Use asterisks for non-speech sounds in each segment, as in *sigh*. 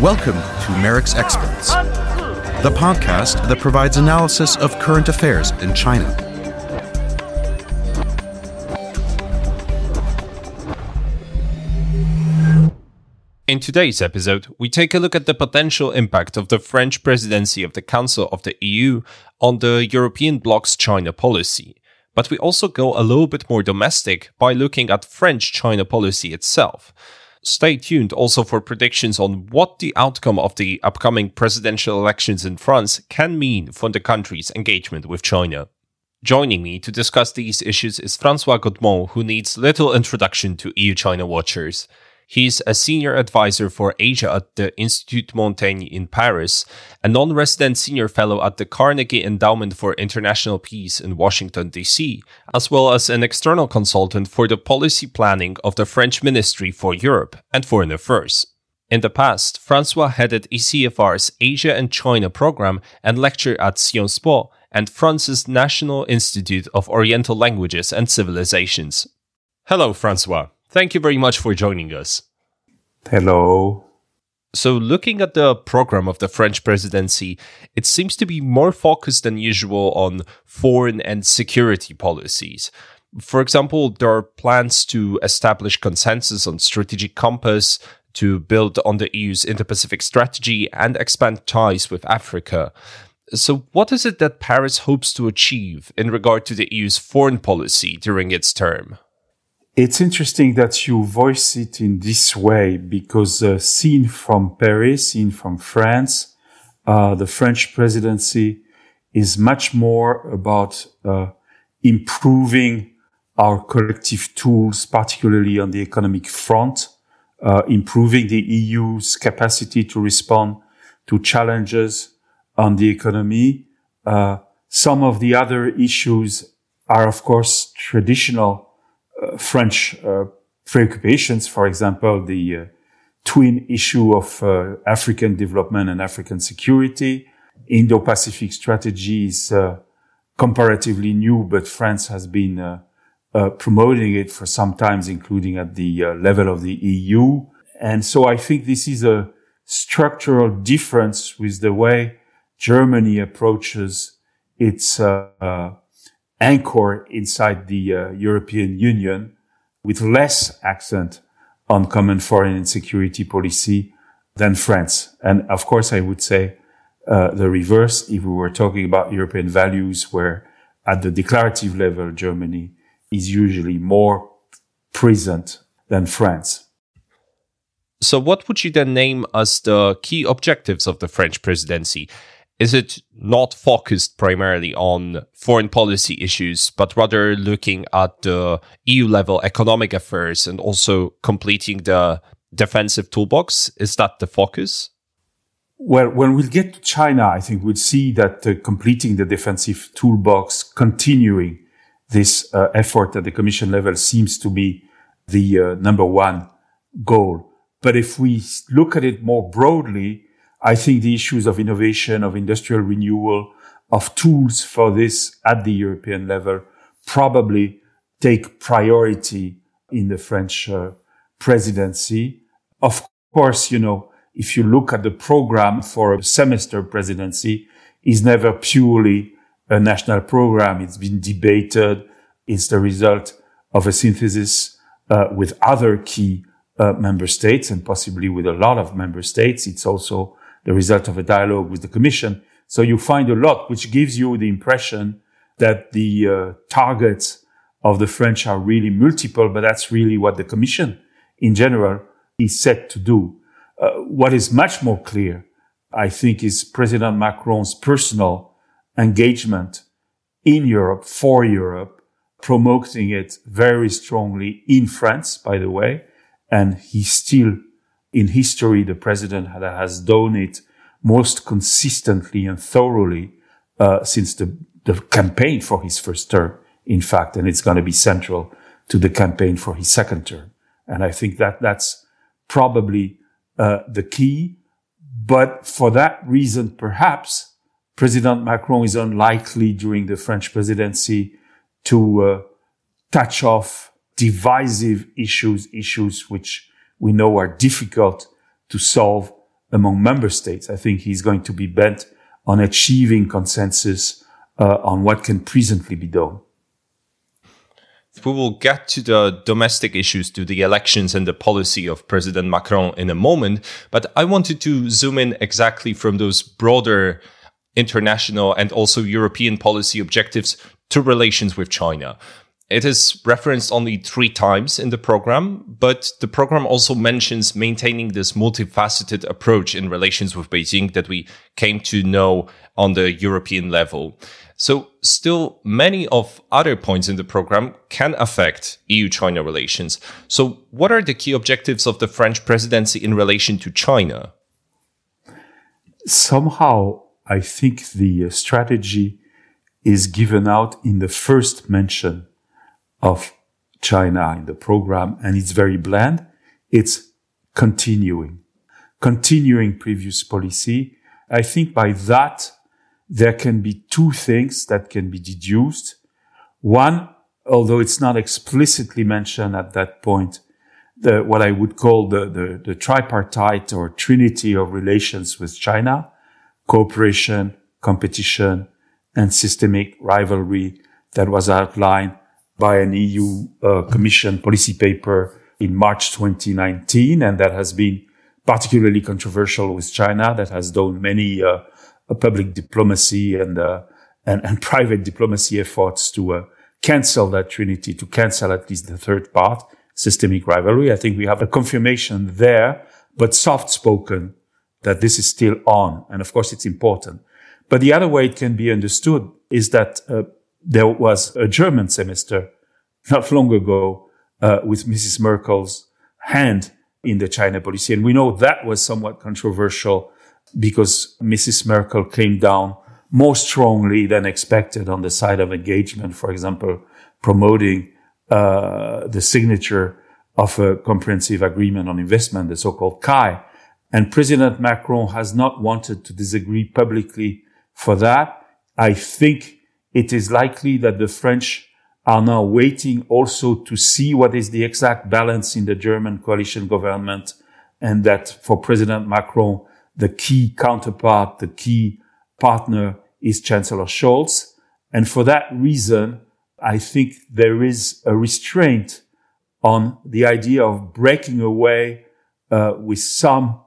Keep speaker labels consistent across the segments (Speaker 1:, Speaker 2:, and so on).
Speaker 1: Welcome to MERICS Experts, the podcast that provides analysis of current affairs in China.
Speaker 2: In today's episode, we take a look at the potential impact of the French presidency of the Council of the EU on the European bloc's China policy. But we also go a little bit more domestic by looking at French China policy itself. Stay tuned also for predictions on what the outcome of the upcoming presidential elections in France can mean for the country's engagement with China. Joining me to discuss these issues is Francois Godement, who needs little introduction to EU China watchers. He's a senior advisor for Asia at the Institut Montaigne in Paris, a non resident senior fellow at the Carnegie Endowment for International Peace in Washington, D.C., as well as an external consultant for the policy planning of the French Ministry for Europe and Foreign Affairs. In the past, Francois headed ECFR's Asia and China program and lectured at Sciences Po and France's National Institute of Oriental Languages and Civilizations. Hello, Francois. Thank you very much for joining us.
Speaker 3: Hello.
Speaker 2: So, looking at the program of the French presidency, it seems to be more focused than usual on foreign and security policies. For example, there are plans to establish consensus on strategic compass, to build on the EU's Indo Pacific strategy, and expand ties with Africa. So, what is it that Paris hopes to achieve in regard to the EU's foreign policy during its term?
Speaker 3: It's interesting that you voice it in this way because uh, seen from Paris, seen from France, uh, the French presidency is much more about uh, improving our collective tools, particularly on the economic front, uh, improving the EU's capacity to respond to challenges on the economy. Uh, some of the other issues are, of course, traditional French uh, preoccupations, for example, the uh, twin issue of African development and African security. Indo-Pacific strategy is comparatively new, but France has been uh, promoting it for some times, including at the uh, level of the EU. And so I think this is a structural difference with the way Germany approaches its uh, anchor inside the uh, European Union with less accent on common foreign and security policy than France. And of course, I would say uh, the reverse if we were talking about European values, where at the declarative level, Germany is usually more present than France.
Speaker 2: So, what would you then name as the key objectives of the French presidency? Is it not focused primarily on foreign policy issues, but rather looking at the EU level economic affairs and also completing the defensive toolbox? Is that the focus?
Speaker 3: Well, when we get to China, I think we'll see that uh, completing the defensive toolbox, continuing this uh, effort at the Commission level seems to be the uh, number one goal. But if we look at it more broadly, I think the issues of innovation, of industrial renewal, of tools for this at the European level probably take priority in the French uh, presidency. Of course, you know, if you look at the program for a semester presidency, is never purely a national program. It's been debated. It's the result of a synthesis uh, with other key uh, member states and possibly with a lot of member states. It's also the result of a dialogue with the commission. So you find a lot, which gives you the impression that the uh, targets of the French are really multiple, but that's really what the commission in general is set to do. Uh, what is much more clear, I think, is President Macron's personal engagement in Europe, for Europe, promoting it very strongly in France, by the way. And he still in history, the president that has done it most consistently and thoroughly uh, since the, the campaign for his first term, in fact, and it's going to be central to the campaign for his second term. And I think that that's probably uh, the key. But for that reason, perhaps President Macron is unlikely during the French presidency to uh, touch off divisive issues, issues which we know are difficult to solve among member states. I think he's going to be bent on achieving consensus uh, on what can presently be done.
Speaker 2: We will get to the domestic issues, to the elections and the policy of President Macron in a moment, but I wanted to zoom in exactly from those broader international and also European policy objectives to relations with China. It is referenced only three times in the program, but the program also mentions maintaining this multifaceted approach in relations with Beijing that we came to know on the European level. So still many of other points in the program can affect EU-China relations. So what are the key objectives of the French presidency in relation to China?
Speaker 3: Somehow, I think the uh, strategy is given out in the first mention of China in the program, and it's very bland. It's continuing, continuing previous policy. I think by that, there can be two things that can be deduced. One, although it's not explicitly mentioned at that point, the, what I would call the, the, the tripartite or trinity of relations with China, cooperation, competition, and systemic rivalry that was outlined by an EU uh, Commission policy paper in March 2019, and that has been particularly controversial with China, that has done many uh, public diplomacy and, uh, and, and *laughs* private diplomacy efforts to uh, cancel that trinity, to cancel at least the third part, systemic rivalry. I think we have a confirmation there, but soft spoken that this is still on. And of course, it's important. But the other way it can be understood is that uh, there was a German semester not long ago uh, with Mrs. Merkel's hand in the China policy. And we know that was somewhat controversial because Mrs. Merkel came down more strongly than expected on the side of engagement, for example, promoting uh, the signature of a comprehensive agreement on investment, the so-called CAI. And President Macron has not wanted to disagree publicly for that. I think it is likely that the French are now waiting also to see what is the exact balance in the German coalition government and that for President Macron, the key counterpart, the key partner is Chancellor Scholz. And for that reason, I think there is a restraint on the idea of breaking away uh, with some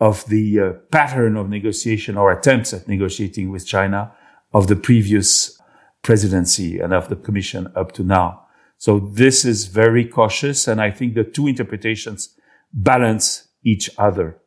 Speaker 3: of the uh, pattern of negotiation or attempts at negotiating with China of the previous presidency and of the commission up to now. So this is very cautious. And I think the two interpretations balance each other.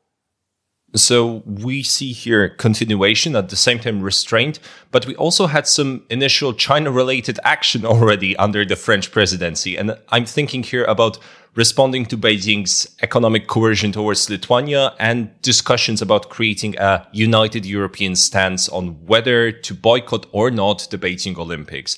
Speaker 2: So we see here continuation at the same time restraint, but we also had some initial China related action already under the French presidency. And I'm thinking here about responding to Beijing's economic coercion towards Lithuania and discussions about creating a united European stance on whether to boycott or not the Beijing Olympics.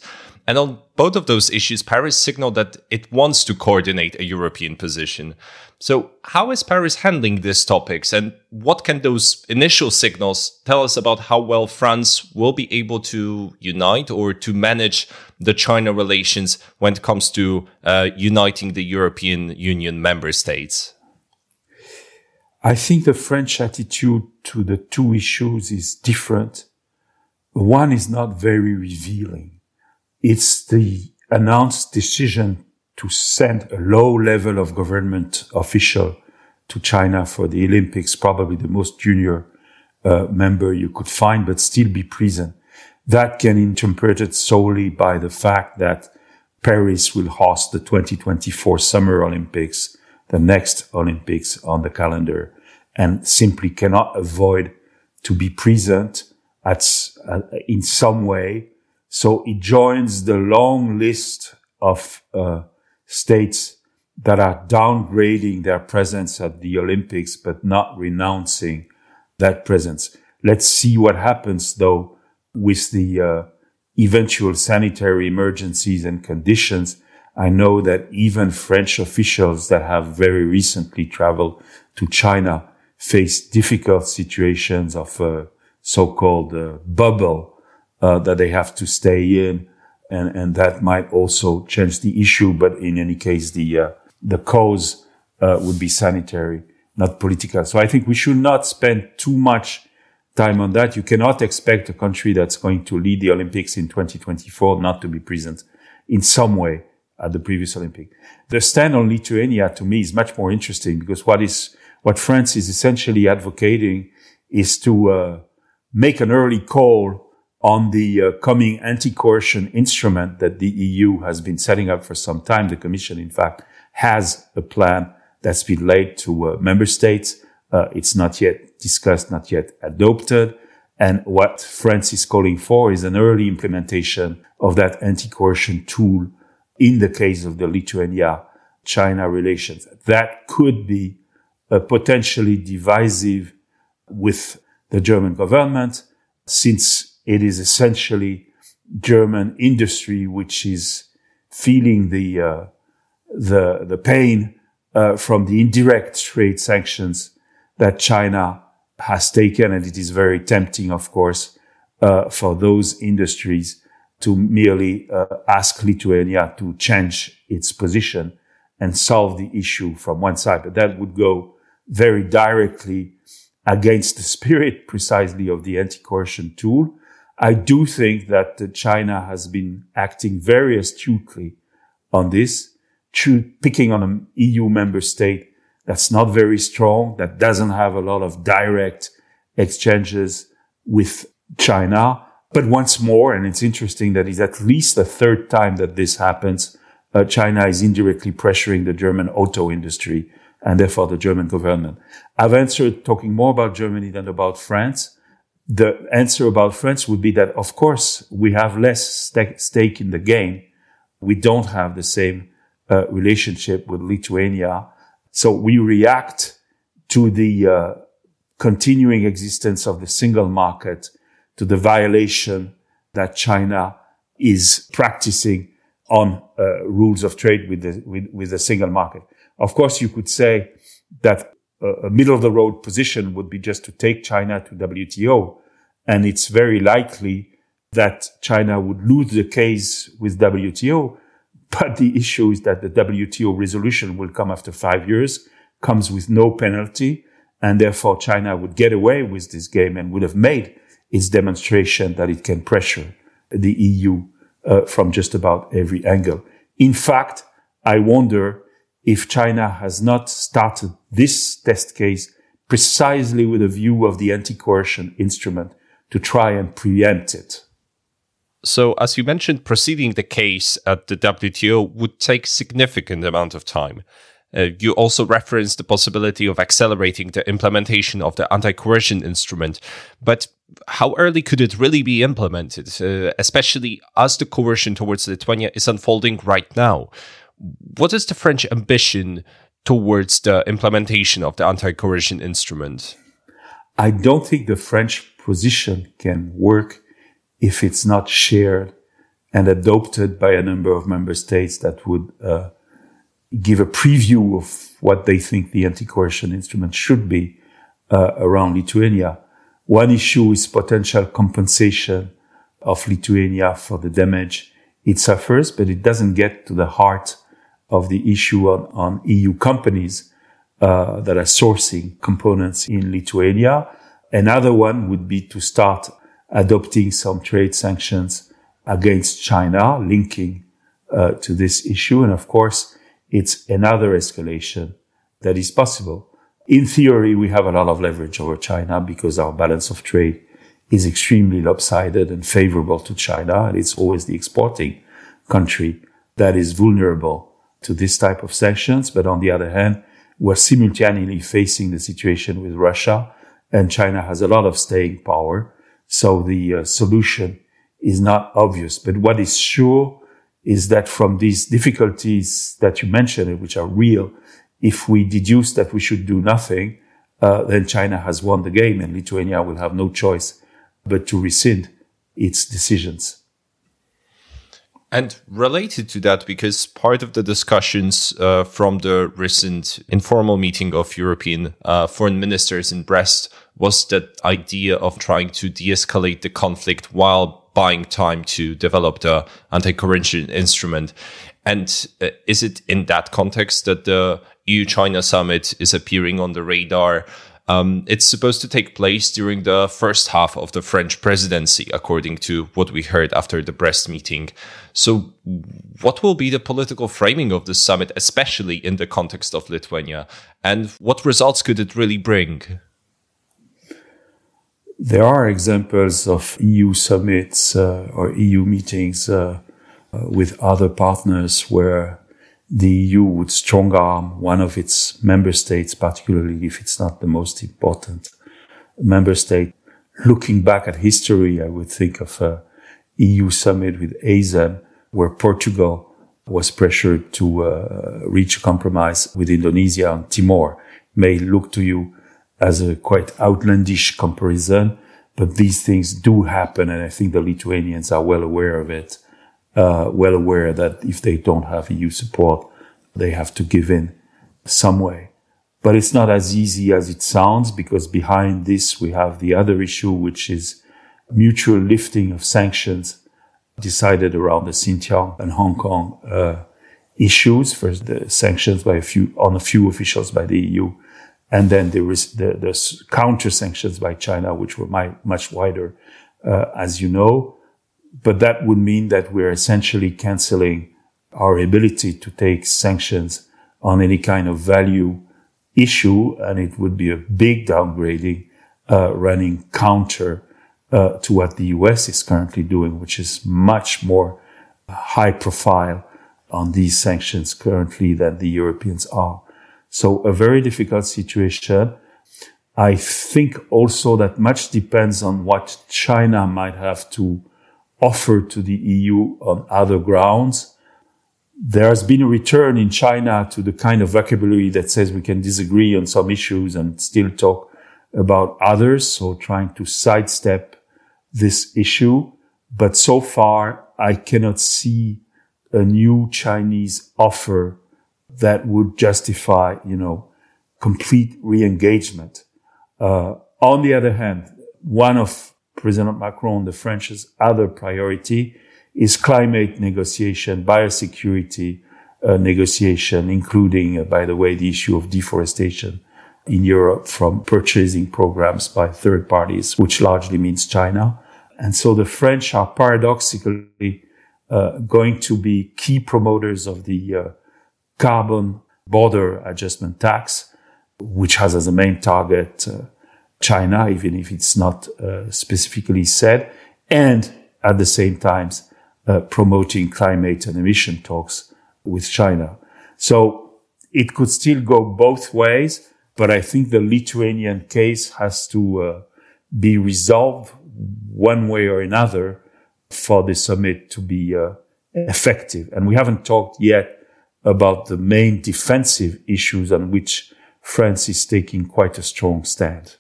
Speaker 2: And on both of those issues, Paris signaled that it wants to coordinate a European position. So how is Paris handling these topics and what can those initial signals tell us about how well France will be able to unite or to manage the China relations when it comes to uh, uniting the European Union member states?
Speaker 3: I think the French attitude to the two issues is different. One is not very revealing. It's the announced decision to send a low level of government official to China for the Olympics, probably the most junior uh, member you could find, but still be present. That can be interpreted solely by the fact that Paris will host the 2024 Summer Olympics, the next Olympics on the calendar, and simply cannot avoid to be present at, uh, in some way. So it joins the long list of uh, states that are downgrading their presence at the Olympics, but not renouncing that presence. Let's see what happens though with the uh, eventual sanitary emergencies and conditions. I know that even French officials that have very recently traveled to China face difficult situations of a so-called uh, bubble uh, that they have to stay in and, and that might also change the issue. But in any case, the, uh, the cause, uh, would be sanitary, not political. So I think we should not spend too much time on that. You cannot expect a country that's going to lead the Olympics in 2024 not to be present in some way at the previous Olympic. The stand on Lithuania to me is much more interesting because what is, what France is essentially advocating is to, uh, make an early call on the uh, coming anti-coercion instrument that the EU has been setting up for some time. The Commission, in fact, has a plan that's been laid to uh, member states. Uh, it's not yet discussed, not yet adopted. And what France is calling for is an early implementation of that anti-coercion tool in the case of the Lithuania-China relations. That could be uh, potentially divisive with the German government since it is essentially German industry which is feeling the uh, the the pain uh, from the indirect trade sanctions that China has taken, and it is very tempting, of course, uh, for those industries to merely uh, ask Lithuania to change its position and solve the issue from one side. But that would go very directly against the spirit precisely of the anti-coercion tool. I do think that China has been acting very astutely on this, picking on an EU member state that's not very strong, that doesn't have a lot of direct exchanges with China. But once more, and it's interesting that it's at least the third time that this happens, uh, China is indirectly pressuring the German auto industry and therefore the German government. I've answered talking more about Germany than about France. The answer about France would be that, of course, we have less stake in the game. We don't have the same uh, relationship with Lithuania. So we react to the uh, continuing existence of the single market, to the violation that China is practicing on uh, rules of trade with the with, with the single market. Of course, you could say that a middle of the road position would be just to take China to WTO. And it's very likely that China would lose the case with WTO. But the issue is that the WTO resolution will come after five years, comes with no penalty. And therefore China would get away with this game and would have made its demonstration that it can pressure the EU uh, from just about every angle. In fact, I wonder if China has not started this test case precisely with a view of the anti-coercion instrument to try and preempt it.
Speaker 2: So, as you mentioned, proceeding the case at the WTO would take significant amount of time. Uh, you also referenced the possibility of accelerating the implementation of the anti-coercion instrument, but how early could it really be implemented, uh, especially as the coercion towards Lithuania is unfolding right now? What is the French ambition towards the implementation of the anti coercion instrument?
Speaker 3: I don't think the French position can work if it's not shared and adopted by a number of member states that would uh, give a preview of what they think the anti coercion instrument should be uh, around Lithuania. One issue is potential compensation of Lithuania for the damage it suffers, but it doesn't get to the heart of the issue on, on EU companies uh, that are sourcing components in Lithuania. Another one would be to start adopting some trade sanctions against China, linking uh, to this issue. And of course, it's another escalation that is possible. In theory, we have a lot of leverage over China because our balance of trade is extremely lopsided and favorable to China. And it's always the exporting country that is vulnerable to this type of sanctions. But on the other hand, we're simultaneously facing the situation with Russia and China has a lot of staying power. So the uh, solution is not obvious. But what is sure is that from these difficulties that you mentioned, which are real, if we deduce that we should do nothing, uh, then China has won the game and Lithuania will have no choice but to rescind its decisions.
Speaker 2: And related to that, because part of the discussions uh, from the recent informal meeting of European uh, foreign ministers in Brest was that idea of trying to de escalate the conflict while buying time to develop the anti-coercion instrument. And uh, is it in that context that the EU China summit is appearing on the radar? Um, it's supposed to take place during the first half of the French presidency, according to what we heard after the Brest meeting. So, what will be the political framing of the summit, especially in the context of Lithuania? And what results could it really bring?
Speaker 3: There are examples of EU summits uh, or EU meetings uh, uh, with other partners where the EU would strong arm one of its member states, particularly if it's not the most important member state. Looking back at history, I would think of a EU summit with ASEM, where Portugal was pressured to uh, reach a compromise with Indonesia and Timor. May look to you as a quite outlandish comparison, but these things do happen, and I think the Lithuanians are well aware of it uh, well aware that if they don't have EU support, they have to give in some way. But it's not as easy as it sounds because behind this we have the other issue, which is mutual lifting of sanctions decided around the Xinjiang and Hong Kong uh, issues. First, the sanctions by a few on a few officials by the EU, and then there is the, the counter sanctions by China, which were my, much wider, uh, as you know but that would mean that we're essentially canceling our ability to take sanctions on any kind of value issue, and it would be a big downgrading, uh, running counter uh, to what the US is currently doing, which is much more high profile on these sanctions currently than the Europeans are. So a very difficult situation. I think also that much depends on what China might have to offered to the EU on other grounds. There has been a return in China to the kind of vocabulary that says we can disagree on some issues and still talk about others. So trying to sidestep this issue. But so far, I cannot see a new Chinese offer that would justify, you know, complete re-engagement. Uh, on the other hand, one of President Macron, the French's other priority is climate negotiation, biosecurity uh, negotiation, including, uh, by the way, the issue of deforestation in Europe from purchasing programs by third parties, which largely means China. And so the French are paradoxically uh, going to be key promoters of the uh, carbon border adjustment tax, which has as a main target uh, China, even if it's not uh, specifically said, and at the same time uh, promoting climate and emission talks with China. So it could still go both ways, but I think the Lithuanian case has to uh, be resolved one way or another for the summit to be uh, effective. And we haven't talked yet about the main defensive issues on which France is taking quite a strong stand.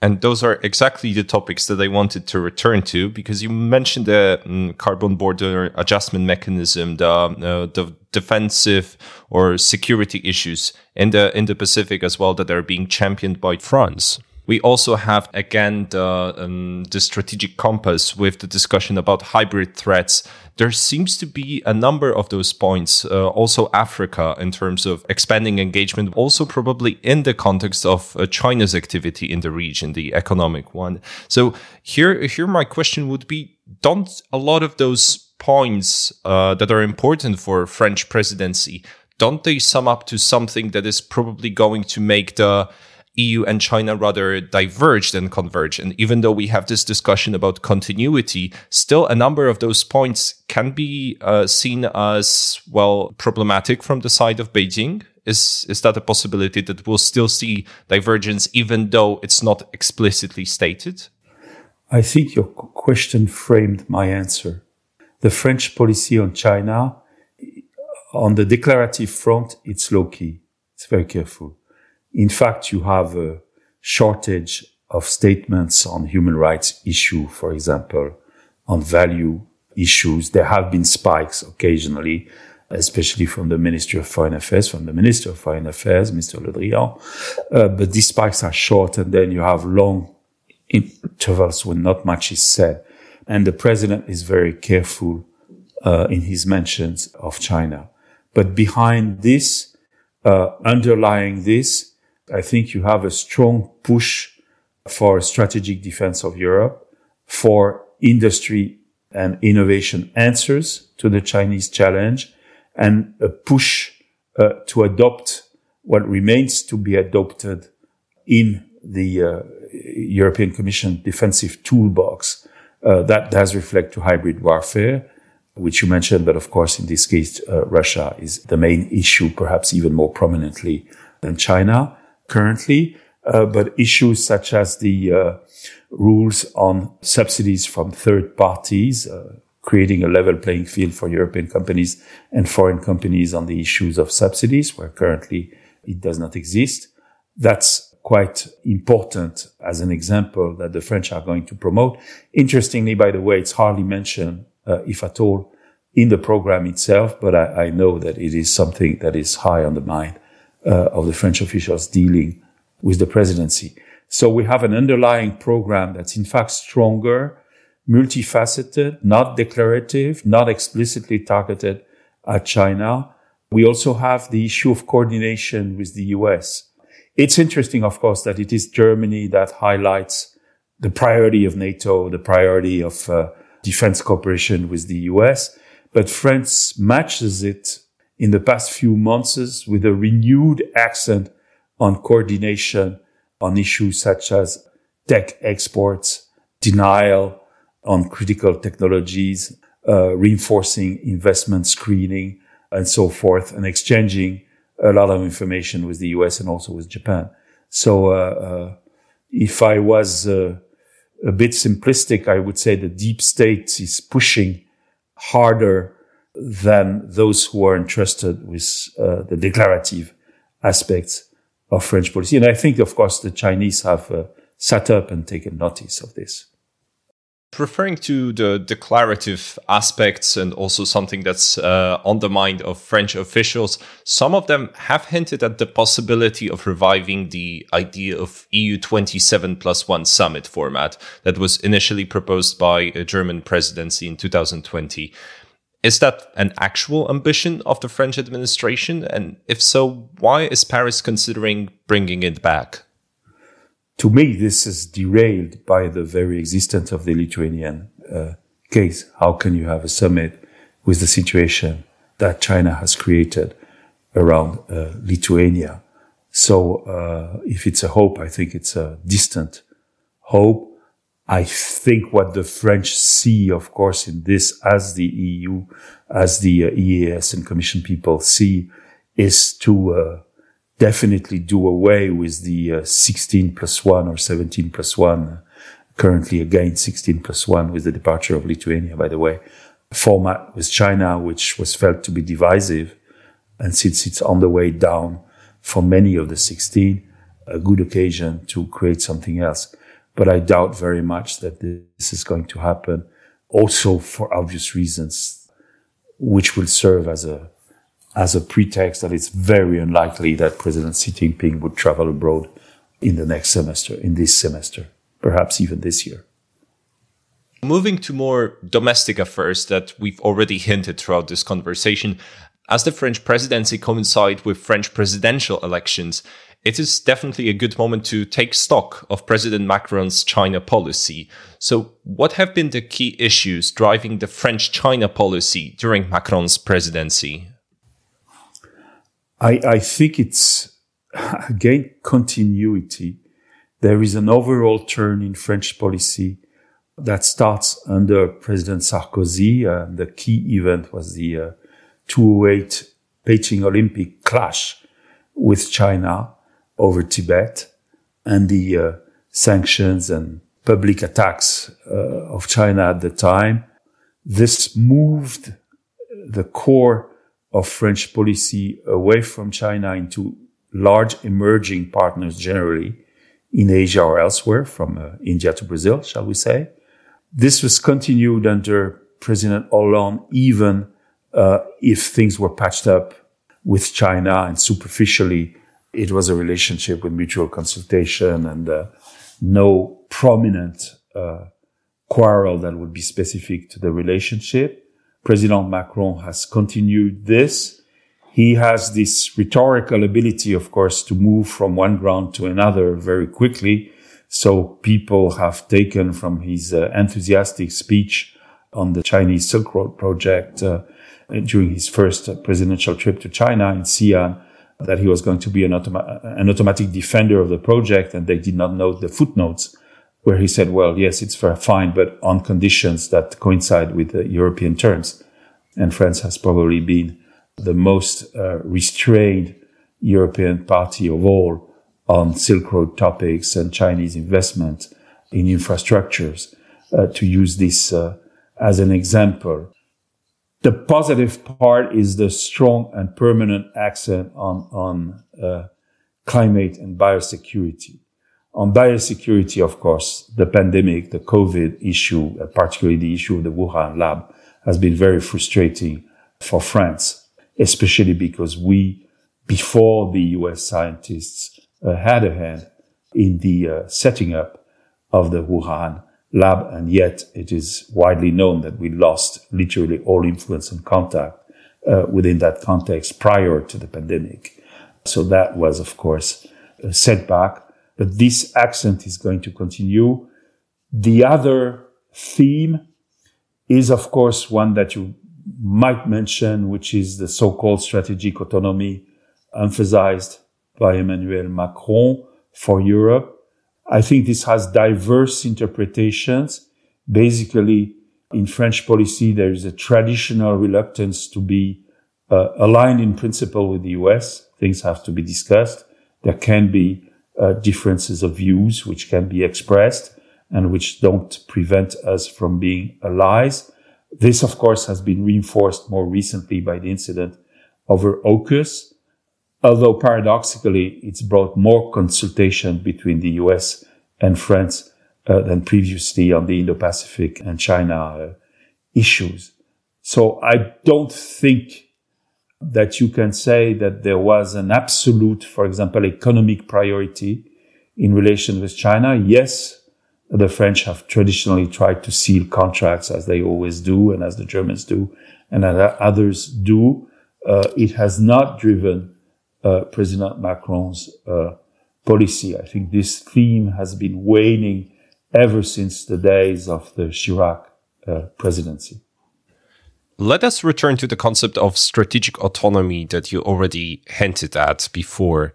Speaker 2: And those are exactly the topics that I wanted to return to because you mentioned the um, carbon border adjustment mechanism, the uh, the defensive or security issues in the in the Pacific as well that are being championed by France. We also have again the, um, the strategic compass with the discussion about hybrid threats. There seems to be a number of those points, uh, also Africa in terms of expanding engagement, also probably in the context of uh, China's activity in the region, the economic one. So here, here my question would be, don't a lot of those points uh, that are important for French presidency, don't they sum up to something that is probably going to make the EU and China rather diverge than converge. And even though we have this discussion about continuity, still a number of those points can be uh, seen as, well, problematic from the side of Beijing. Is, is that a possibility that we'll still see divergence even though it's not explicitly stated?
Speaker 3: I think your question framed my answer. The French policy on China, on the declarative front, it's low key. It's very careful in fact, you have a shortage of statements on human rights issue, for example, on value issues. There have been spikes occasionally, especially from the Ministry of Foreign Affairs, from the Minister of Foreign Affairs, Mr. Le Drian. Uh, but these spikes are short and then you have long intervals when not much is said. And the president is very careful uh, in his mentions of China. But behind this, uh, underlying this, I think you have a strong push for strategic defense of Europe, for industry and innovation answers to the Chinese challenge, and a push uh, to adopt what remains to be adopted in the uh, European Commission defensive toolbox. Uh, that does reflect to hybrid warfare, which you mentioned, but of course, in this case, uh, Russia is the main issue, perhaps even more prominently than China currently. Uh, but issues such as the uh, rules on subsidies from third parties, uh, creating a level playing field for European companies and foreign companies on the issues of subsidies, where currently it does not exist. That's quite important as an example that the French are going to promote. Interestingly, by the way, it's hardly mentioned, uh, if at all, in the program itself, but I, I, know that it is something that is high on the mind uh, of the French officials dealing with the presidency. So we have an underlying program that's in fact stronger, multifaceted, not declarative, not explicitly targeted at China. We also have the issue of coordination with the US. It's interesting, of course, that it is Germany that highlights the priority of NATO, the priority of uh, defense cooperation with the US, but France matches it in the past few months with a renewed accent on coordination on issues such as tech exports, denial on critical technologies, uh, reinforcing investment screening, and so forth, and exchanging a lot of information with the US and also with Japan. So, uh, uh, if I was uh, a bit simplistic, I would say the deep state is pushing harder than those who are entrusted with uh, the declarative aspects of French policy. And I think, of course, the Chinese have uh, sat up and taken notice of this.
Speaker 2: Referring to the declarative aspects and also something that's uh, on the mind of French officials, some of them have hinted at the possibility of reviving the idea of EU 27 plus 1 summit format that was initially proposed by a German presidency in 2020. Is that an actual ambition of the French administration? And if so, why is Paris considering bringing it back?
Speaker 3: To me, this is derailed by the very existence of the Lithuanian uh, case. How can you have a summit with the situation that China has created around uh, Lithuania? So, uh, if it's a hope, I think it's a distant hope I think what the French see, of course, in this, as the EU, as the uh, EEAS and Commission people see, is to uh, definitely do away with the uh, 16 plus 1 or 17 plus 1. Currently, again, 16 plus 1 with the departure of Lithuania, by the way. Format with China, which was felt to be divisive. And since it's on the way down for many of the 16, a good occasion to create something else. But I doubt very much that this is going to happen also for obvious reasons, which will serve as a, as a pretext that it's very unlikely that President Xi Jinping would travel abroad in the next semester, in this semester, perhaps even this year.
Speaker 2: Moving to more domestic affairs that we've already hinted throughout this conversation, as the French presidency coincides with French presidential elections, it is definitely a good moment to take stock of President Macron's China policy. So, what have been the key issues driving the French China policy during Macron's presidency?
Speaker 3: I, I think it's, *laughs* again, continuity. There is an overall turn in French policy that starts under President Sarkozy. Uh, the key event was the uh, 2008 Beijing Olympic clash with China over Tibet and the uh, sanctions and public attacks uh, of China at the time. This moved the core of French policy away from China into large emerging partners generally in Asia or elsewhere, from uh, India to Brazil, shall we say. This was continued under President Hollande, even uh, if things were patched up with China and superficially it was a relationship with mutual consultation and uh, no prominent uh, quarrel that would be specific to the relationship. President Macron has continued this. He has this rhetorical ability, of course, to move from one ground to another very quickly. So people have taken from his uh, enthusiastic speech on the Chinese Silk Road project uh, during his first presidential trip to China in Xi'an that he was going to be an, automa- an automatic defender of the project, and they did not note the footnotes where he said, well, yes, it's fine, but on conditions that coincide with the European terms. And France has probably been the most uh, restrained European party of all on Silk Road topics and Chinese investment in infrastructures, uh, to use this uh, as an example. The positive part is the strong and permanent accent on, on uh, climate and biosecurity. On biosecurity, of course, the pandemic, the COVID issue, uh, particularly the issue of the Wuhan lab, has been very frustrating for France, especially because we, before the US scientists, uh, had a hand in the uh, setting up of the Wuhan lab. And yet it is widely known that we lost literally all influence and contact uh, within that context prior to the pandemic. So that was, of course, a setback. But this accent is going to continue. The other theme is, of course, one that you might mention, which is the so-called strategic autonomy emphasized by Emmanuel Macron for Europe. I think this has diverse interpretations. Basically, in French policy, there is a traditional reluctance to be uh, aligned in principle with the US. Things have to be discussed. There can be uh, differences of views which can be expressed and which don't prevent us from being allies. This, of course, has been reinforced more recently by the incident over AUKUS, although paradoxically, it's brought more consultation between the US and France uh, than previously on the Indo-Pacific and China uh, issues. So I don't think that you can say that there was an absolute, for example, economic priority in relation with China. Yes, the French have traditionally tried to seal contracts as they always do and as the Germans do and as others do. Uh, it has not driven uh, President Macron's uh, policy. I think this theme has been waning ever since the days of the Chirac uh, presidency.
Speaker 2: Let us return to the concept of strategic autonomy that you already hinted at before.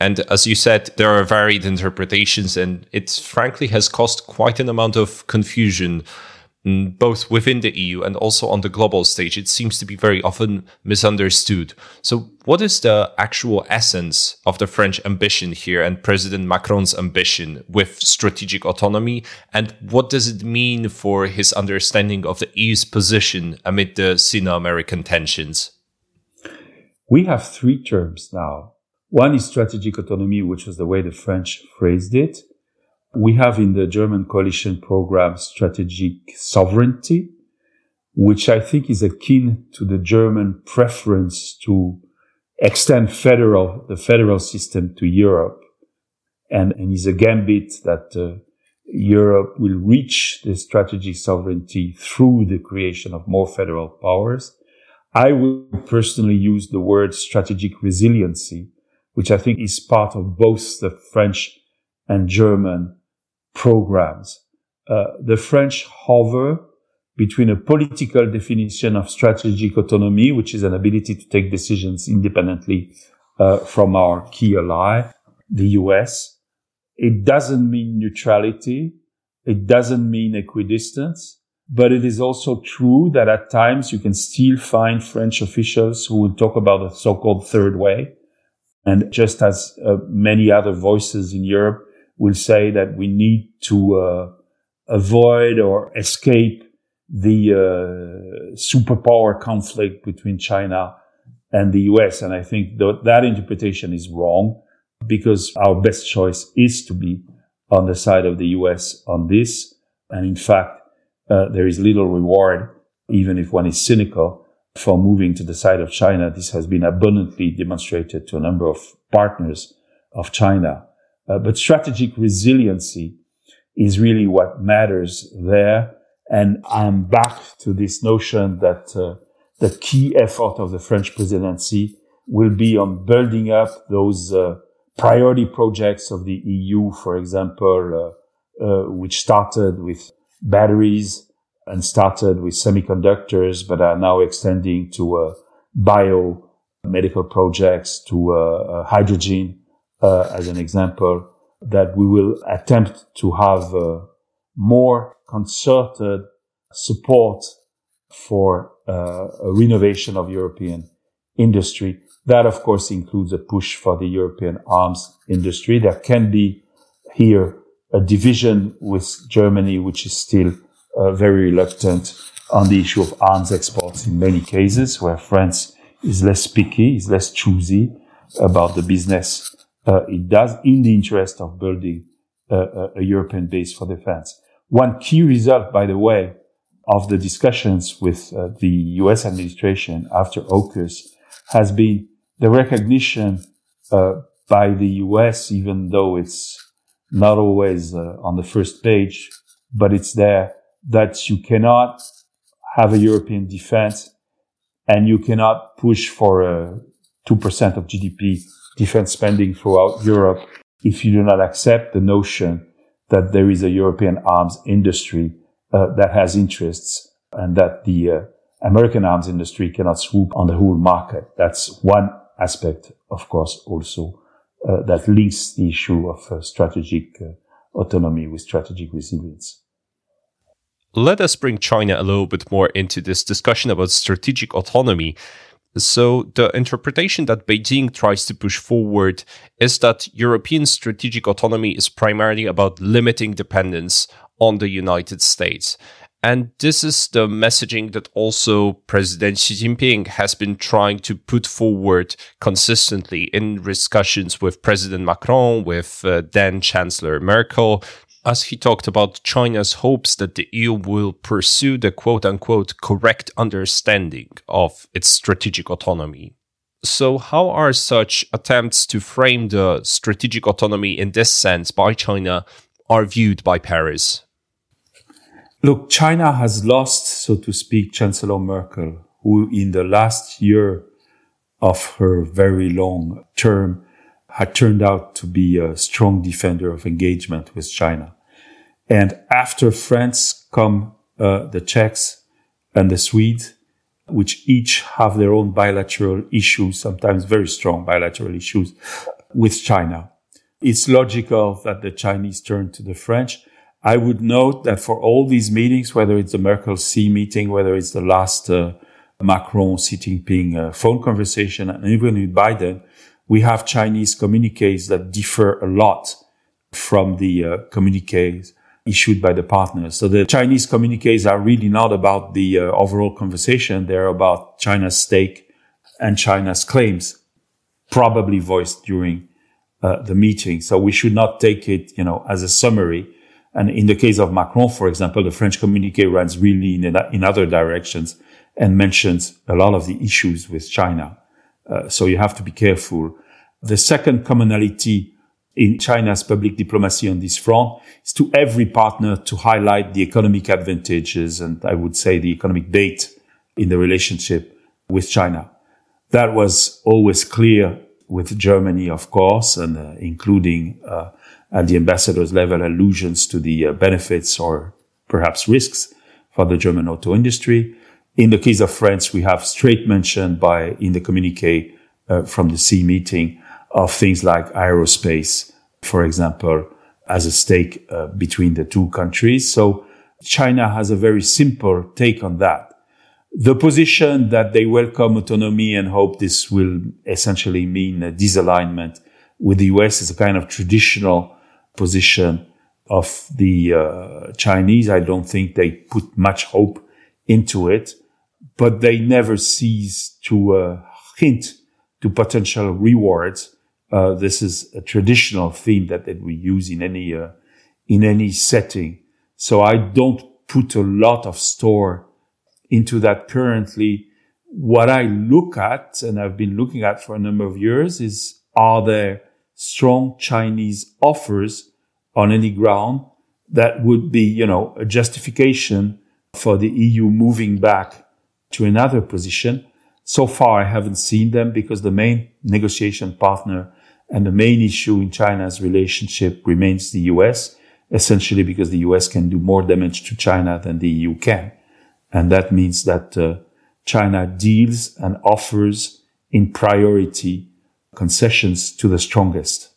Speaker 2: And as you said, there are varied interpretations, and it frankly has caused quite an amount of confusion Mm, both within the EU and also on the global stage, it seems to be very often misunderstood. So, what is the actual essence of the French ambition here and President Macron's ambition with strategic autonomy? And what does it mean for his understanding of the EU's position amid the Sino American tensions?
Speaker 3: We have three terms now. One is strategic autonomy, which was the way the French phrased it. We have in the German coalition program strategic sovereignty, which I think is akin to the German preference to extend federal, the federal system to Europe. And, and is a gambit that uh, Europe will reach the strategic sovereignty through the creation of more federal powers. I would personally use the word strategic resiliency, which I think is part of both the French and German programs. Uh, the French hover between a political definition of strategic autonomy, which is an ability to take decisions independently uh, from our key ally, the US. It doesn't mean neutrality. It doesn't mean equidistance. But it is also true that at times you can still find French officials who will talk about the so-called third way. And just as uh, many other voices in Europe will say that we need to uh, avoid or escape the uh, superpower conflict between China and the US. And I think th- that interpretation is wrong because our best choice is to be on the side of the US on this. And in fact, uh, there is little reward, even if one is cynical, for moving to the side of China. This has been abundantly demonstrated to a number of partners of China uh, but strategic resiliency is really what matters there. And I'm back to this notion that uh, the key effort of the French presidency will be on building up those uh, priority projects of the EU, for example, uh, uh, which started with batteries and started with semiconductors, but are now extending to uh, bio medical projects, to uh, as an example, that we will attempt to have more concerted support for uh, a renovation of European industry. That, of course, includes a push for the European arms industry. There can be here a division with Germany, which is still uh, very reluctant on the issue of arms exports in many cases, where France is less picky, is less choosy about the business uh, it does in the interest of building a, a European base for defense. One key result, by the way, of the discussions with uh, the US administration after AUKUS has been the recognition uh, by the US, even though it's not always uh, on the first page, but it's there that you cannot have a European defense and you cannot push for a 2% of GDP defense spending throughout Europe if you do not accept the notion that there is a European arms industry uh, that has interests and that the uh, American arms industry cannot swoop on the whole market. That's one aspect, of course, also uh, that links the issue of uh, strategic uh, autonomy with strategic resilience.
Speaker 2: Let us bring China a little bit more into this discussion about strategic autonomy. So, the interpretation that Beijing tries to push forward is that European strategic autonomy is primarily about limiting dependence on the United States. And this is the messaging that also President Xi Jinping has been trying to put forward consistently in discussions with President Macron, with uh, then Chancellor Merkel, as he talked about China's hopes that the EU will pursue the quote unquote correct understanding of its strategic autonomy. So, how are such attempts to frame the strategic autonomy in this sense by China are viewed by Paris?
Speaker 3: Look, China has lost, so to speak, Chancellor Merkel, who in the last year of her very long term had turned out to be a strong defender of engagement with China. And after France come uh, the Czechs and the Swedes, which each have their own bilateral issues, sometimes very strong bilateral issues with China. It's logical that the Chinese turn to the French I would note that for all these meetings, whether it's the Merkel Xi meeting, whether it's the last uh, Macron Xi Jinping uh, phone conversation, and even with Biden, we have Chinese communiques that differ a lot from the uh, communiques issued by the partners. So the Chinese communiques are really not about the uh, overall conversation. They're about China's stake and China's claims, probably voiced during uh, the meeting. So we should not take it, you know, as a summary and in the case of Macron, for example, the French communique runs really in, in other directions and mentions a lot of the issues with China. Uh, so you have to be careful. The second commonality in China's public diplomacy on this front is to every partner to highlight the economic advantages and I would say the economic bait in the relationship with China. That was always clear with Germany, of course, and uh, including uh, at the ambassador's level allusions to the uh, benefits or perhaps risks for the German auto industry. In the case of France, we have straight mention by in the communique uh, from the Xi meeting of things like aerospace, for example, as a stake uh, between the two countries. So China has a very simple take on that. The position that they welcome autonomy and hope this will essentially mean a disalignment with the US is a kind of traditional position of the uh, Chinese. I don't think they put much hope into it, but they never cease to uh, hint to potential rewards. Uh, this is a traditional theme that, that we use in any uh, in any setting. So I don't put a lot of store into that currently. What I look at, and I've been looking at for a number of years, is are there strong Chinese offers on any ground that would be, you know, a justification for the EU moving back to another position. So far, I haven't seen them because the main negotiation partner and the main issue in China's relationship remains the US, essentially because the US can do more damage to China than the EU can. And that means that uh, China deals and offers in priority concessions to the strongest.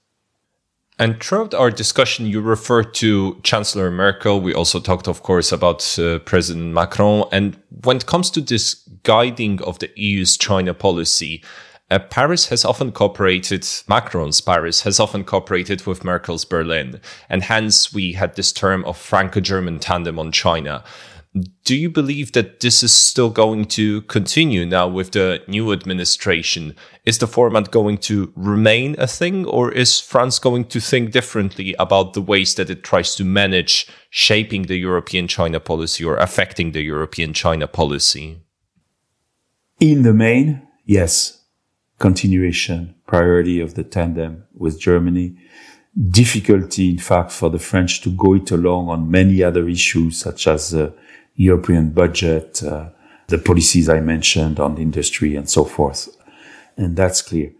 Speaker 2: And throughout our discussion, you referred to Chancellor Merkel. We also talked, of course, about uh, President Macron. And when it comes to this guiding of the EU's China policy, uh, Paris has often cooperated, Macron's Paris has often cooperated with Merkel's Berlin. And hence we had this term of Franco-German tandem on China. Do you believe that this is still going to continue now with the new administration? Is the format going to remain a thing or is France going to think differently about the ways that it tries to manage shaping the European China policy or affecting the European China policy?
Speaker 3: In the main, yes. Continuation, priority of the tandem with Germany difficulty, in fact, for the French to go it along on many other issues, such as uh, European budget, uh, the policies I mentioned on the industry and so forth. And that's clear.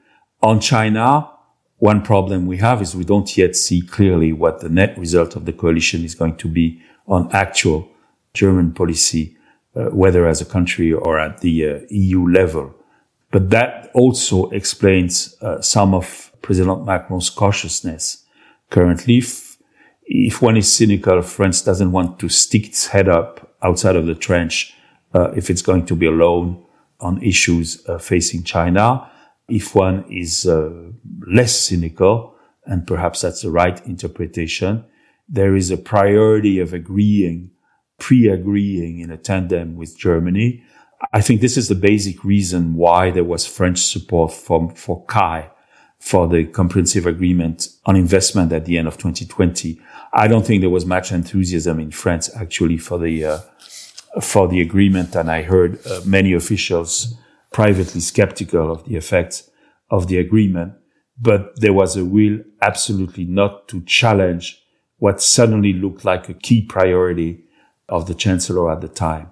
Speaker 3: On China, one problem we have is we don't yet see clearly what the net result of the coalition is going to be on actual German policy, uh, whether as a country or at the uh, EU level. But that also explains uh, some of President Macron's cautiousness. Currently, if, if one is cynical, France doesn't want to stick its head up outside of the trench uh, if it's going to be alone on issues uh, facing China. If one is uh, less cynical, and perhaps that's the right interpretation, there is a priority of agreeing, pre-agreeing in a tandem with Germany. I think this is the basic reason why there was French support from, for CAI, for the comprehensive agreement on investment at the end of 2020. I don't think there was much enthusiasm in France actually for the uh, for the agreement, and I heard uh, many officials privately skeptical of the effects of the agreement. But there was a will absolutely not to challenge what suddenly looked like a key priority of the chancellor at the time.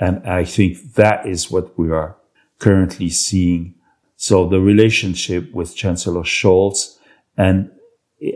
Speaker 3: And I think that is what we are currently seeing. So the relationship with Chancellor Scholz and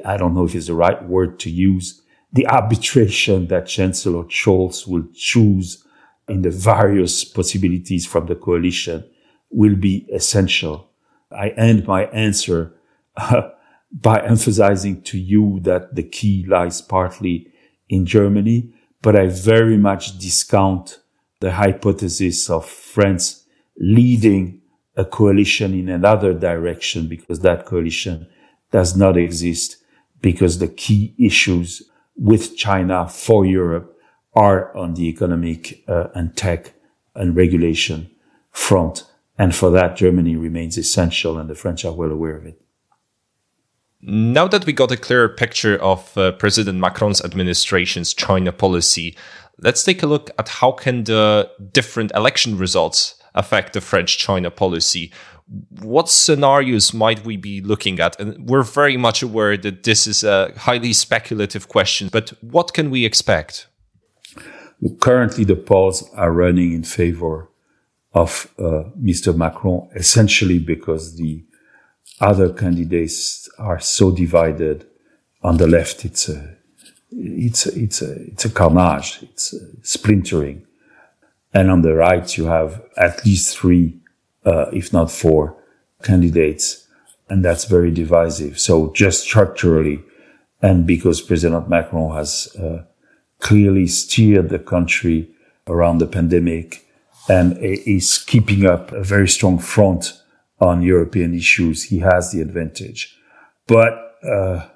Speaker 3: I don't know if it's the right word to use, the arbitration that Chancellor Scholz will choose in the various possibilities from the coalition will be essential. I end my answer uh, *laughs* by emphasizing to you that the key lies partly in Germany, but I very much discount the hypothesis of France leading a coalition in another direction because that coalition does not exist because the key issues with China for Europe are on the economic uh, and tech and regulation front. And for that, Germany remains essential, and the French are well aware of it.
Speaker 2: Now that we got a clearer picture of uh, President Macron's administration's China policy, let's take a look at how can the different election results affect the French China policy. What scenarios might we be looking at? And we're very much aware that this is a highly speculative question, but what can we expect?
Speaker 3: Currently, the polls are running in favor of uh, Mr. Macron, essentially because the other candidates are so divided. On the left, it's a, it's a, it's a, it's a carnage. It's splintering. And on the right, you have at least three, uh, if not four candidates. And that's very divisive. So just structurally, and because President Macron has uh, clearly steered the country around the pandemic and is keeping up a very strong front on European issues. He has the advantage. But uh,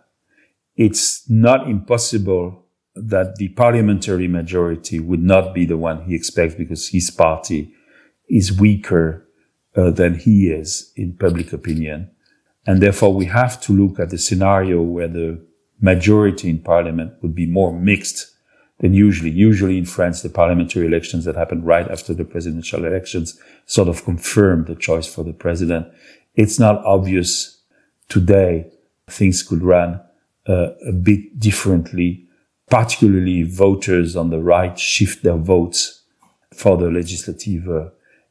Speaker 3: it's not impossible that the parliamentary majority would not be the one he expects because his party is weaker uh, than he is in public opinion. And therefore we have to look at the scenario where the majority in parliament would be more mixed than usually. Usually in France, the parliamentary elections that happen right after the presidential elections sort of confirm the choice for the president. It's not obvious today. Things could run uh, a bit differently. particularly voters on the right shift their votes for the legislative uh,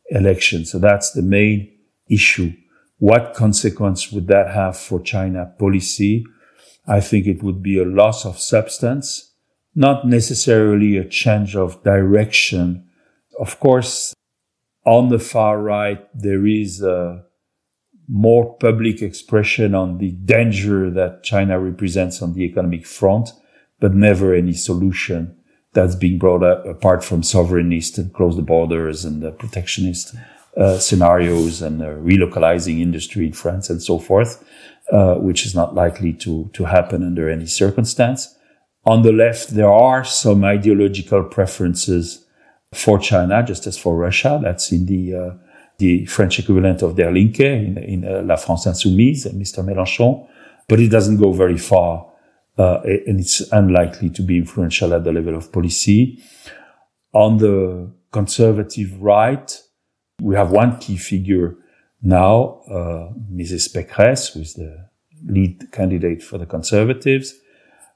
Speaker 3: election. So that's the main issue. What consequence would that have for China policy? I think it would be a loss of substance, not necessarily a change of direction. Of course, on the far right, there is a more public expression on the danger that China represents on the economic front, but never any solution that's being brought up apart from sovereignist and close the borders and the protectionist uh, scenarios and uh, relocalizing industry in France and so forth, uh, which is not likely to, to happen under any circumstance. On the left, there are some ideological preferences for China, just as for Russia. That's in the uh, the French equivalent of Der Linke in, in uh, La France Insoumise, Mr. Mélenchon, but it doesn't go very far, uh, and it's unlikely to be influential at the level of policy. On the conservative right, we have one key figure now, uh, Mrs. Pécresse, who is the lead candidate for the conservatives,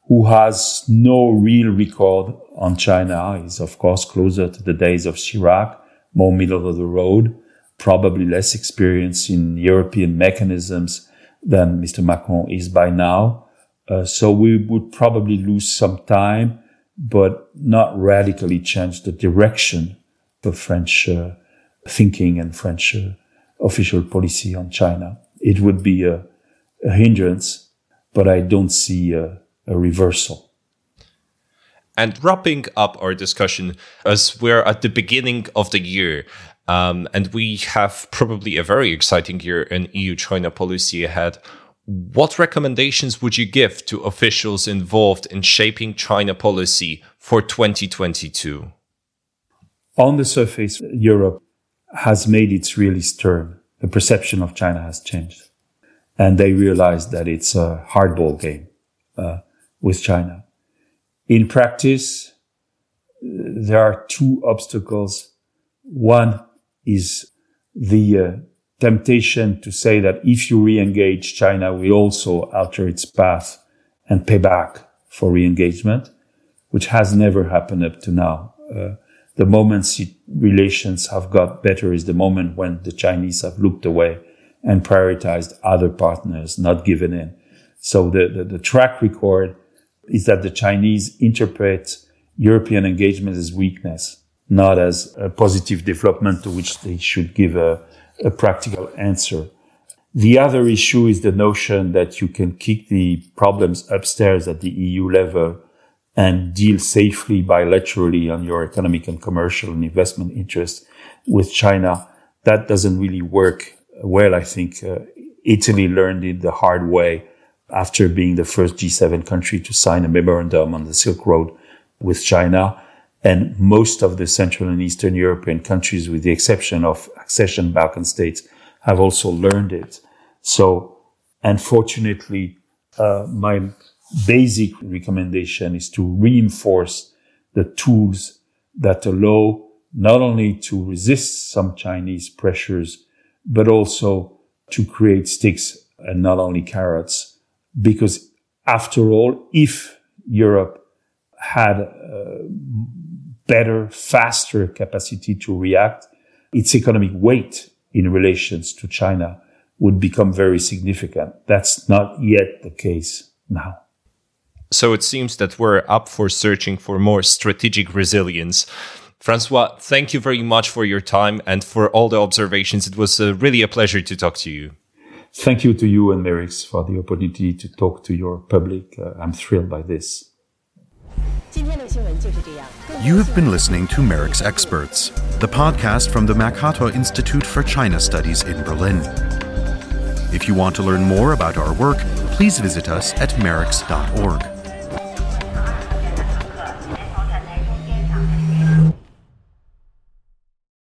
Speaker 3: who has no real record on China. Is of course closer to the days of Chirac, more middle of the road, probably less experience in European mechanisms than Mr. Macron is by now. Uh, so we would probably lose some time, but not radically change the direction of French uh, thinking and French uh, official policy on China. It would be a, a hindrance, but I don't see a, a reversal.
Speaker 2: And wrapping up our discussion, as we're at the beginning of the year, um, and we have probably a very exciting year in EU China policy ahead. What recommendations would you give to officials involved in shaping China policy for 2022?
Speaker 3: On the surface, Europe has made its realist turn. The perception of China has changed. And they realize that it's a hardball game uh, with China. In practice, there are two obstacles. One is the uh, temptation to say that if you re-engage, China will also alter its path and pay back for re-engagement, which has never happened up to now. Uh, the moment relations have got better is the moment when the Chinese have looked away and prioritized other partners, not given in. So the, the, the track record is that the Chinese interpret European engagement as weakness, not as a positive development to which they should give a, a practical answer. The other issue is the notion that you can kick the problems upstairs at the EU level and deal safely bilaterally on your economic and commercial and investment interests with China. That doesn't really work well. I think uh, Italy learned it the hard way after being the first G7 country to sign a memorandum on the Silk Road with China. And most of the Central and Eastern European countries, with the exception of accession Balkan states, have also learned it. So, unfortunately, uh, my basic recommendation is to reinforce the tools that allow not only to resist some Chinese pressures, but also to create sticks and not only carrots. Because after all, if Europe had a better, faster capacity to react, its economic weight in relations to China would become very significant. That's not yet the case now.
Speaker 2: So it seems that we're up for searching for more strategic resilience. Francois, thank you very much for your time and for all the observations. It was uh, really a pleasure to talk to you.
Speaker 3: Thank you to you and MERICS for the opportunity to talk to your public. Uh, I'm thrilled by this.
Speaker 1: You have been listening to MERICS Experts, the podcast from the Mercator Institute for China Studies in Berlin. If you want to learn more about our work, please visit us at merics.org.